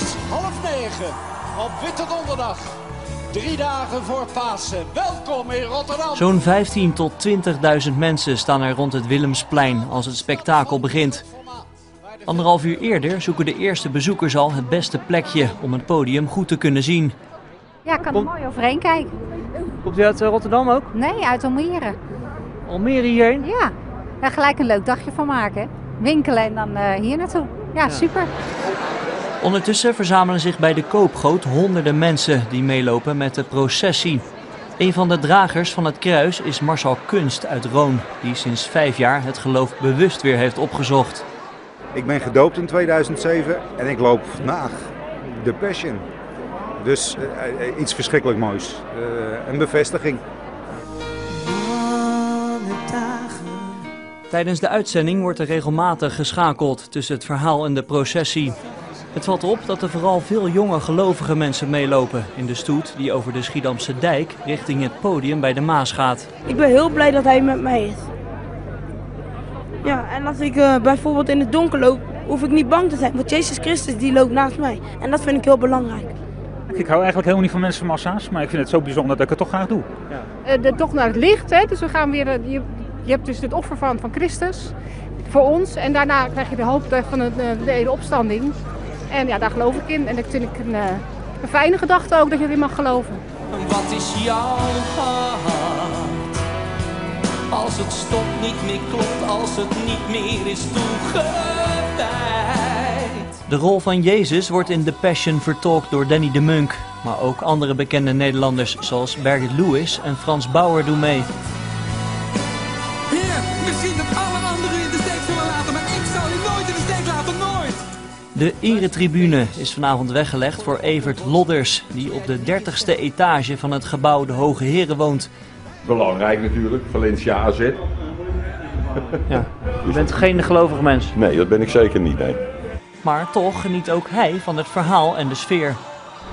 leven op Witte Donderdag. Drie dagen voor Pasen. Welkom in Rotterdam. Zo'n 15 tot 20.000 mensen staan er rond het Willemsplein als het spektakel begint. Anderhalf uur eerder zoeken de eerste bezoekers al het beste plekje om het podium goed te kunnen zien. Ja, ik kan er mooi overheen kijken. Komt u uit eh, Rotterdam ook? Nee, uit Almere. Almere hierheen? Ja, daar gelijk een leuk dagje van maken. Winkelen en dan eh, hier naartoe. Ja, super. Ondertussen verzamelen zich bij de koopgoot honderden mensen die meelopen met de processie. Een van de dragers van het kruis is Marcel Kunst uit Roon, die sinds vijf jaar het geloof bewust weer heeft opgezocht. Ik ben gedoopt in 2007 en ik loop vandaag de Passion. Dus eh, eh, iets verschrikkelijk moois. Eh, een bevestiging. Tijdens de uitzending wordt er regelmatig geschakeld tussen het verhaal en de processie. Het valt op dat er vooral veel jonge gelovige mensen meelopen in de stoet die over de Schiedamse dijk richting het podium bij de Maas gaat. Ik ben heel blij dat hij met mij is. Ja, en als ik eh, bijvoorbeeld in het donker loop, hoef ik niet bang te zijn, want Jezus Christus die loopt naast mij. En dat vind ik heel belangrijk. Ik hou eigenlijk helemaal niet van mensenmassa's, maar ik vind het zo bijzonder dat ik het toch graag doe. eh, de tocht naar het licht. Hè? Dus we gaan weer, eh, je, je hebt dus het offer van, van Christus voor ons. En daarna krijg je de hoop van eh, de hele opstanding. En ja, daar geloof ik in. En dat vind ik een, eh, een fijne gedachte ook dat je erin mag geloven. Wat is jouw hart? Als het stopt niet meer klopt, als het niet meer is toegewijd. De rol van Jezus wordt in The Passion vertolkt door Danny de Munk. Maar ook andere bekende Nederlanders zoals Birgit Lewis en Frans Bauer doen mee. Heer, misschien dat alle De eretribune is vanavond weggelegd voor Evert Lodders, die op de 30ste etage van het gebouw De Hoge Heren woont. Belangrijk natuurlijk, Valencia AZ. U bent geen gelovig mens. Nee, dat ben ik zeker niet, nee. Maar toch geniet ook hij van het verhaal en de sfeer.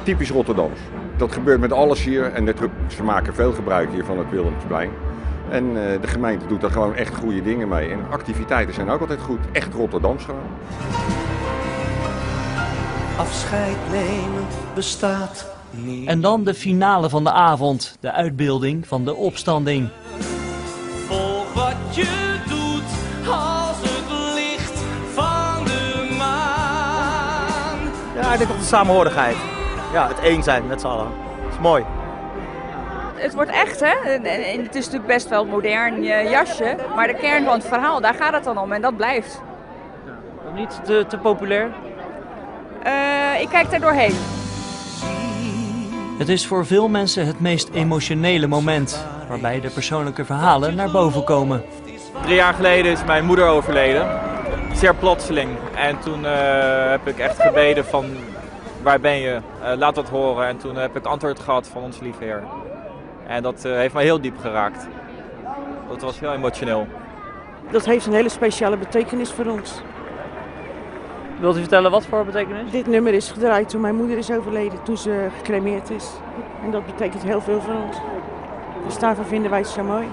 Typisch Rotterdams. Dat gebeurt met alles hier en de, ze maken veel gebruik hier van het Willemsplein. En eh, de gemeente doet daar gewoon echt goede dingen mee. En activiteiten zijn ook altijd goed. Echt Rotterdams gewoon. Afscheid nemen bestaat niet. En dan de finale van de avond, de uitbeelding van de opstanding. Volg wat je doet als het licht van de maan. Ja, ik denk op de samenhorigheid. Ja, het één zijn met z'n allen. Dat is mooi. Het wordt echt, hè? En, het is natuurlijk best wel een modern eh, jasje. Maar de kern van het verhaal, daar gaat het dan om. En dat blijft. Niet te, te populair? Eh, ik kijk er doorheen. Het is voor veel mensen het meest emotionele moment, waarbij de persoonlijke verhalen naar boven komen. Drie jaar geleden is mijn moeder overleden. Zeer plotseling. En toen eh, heb ik echt gebeden van, waar ben je? Eh, laat dat horen. En toen heb ik antwoord gehad van onze lieve Heer. En dat eh, heeft mij heel diep geraakt. Dat was heel emotioneel. Dat heeft een hele speciale betekenis voor ons. Wilt u vertellen wat voor betekenis? Dit nummer is gedraaid toen mijn moeder is overleden, toen ze gecremeerd is. En dat betekent heel veel voor ons. Dus daarvoor vinden wij het zo mooi.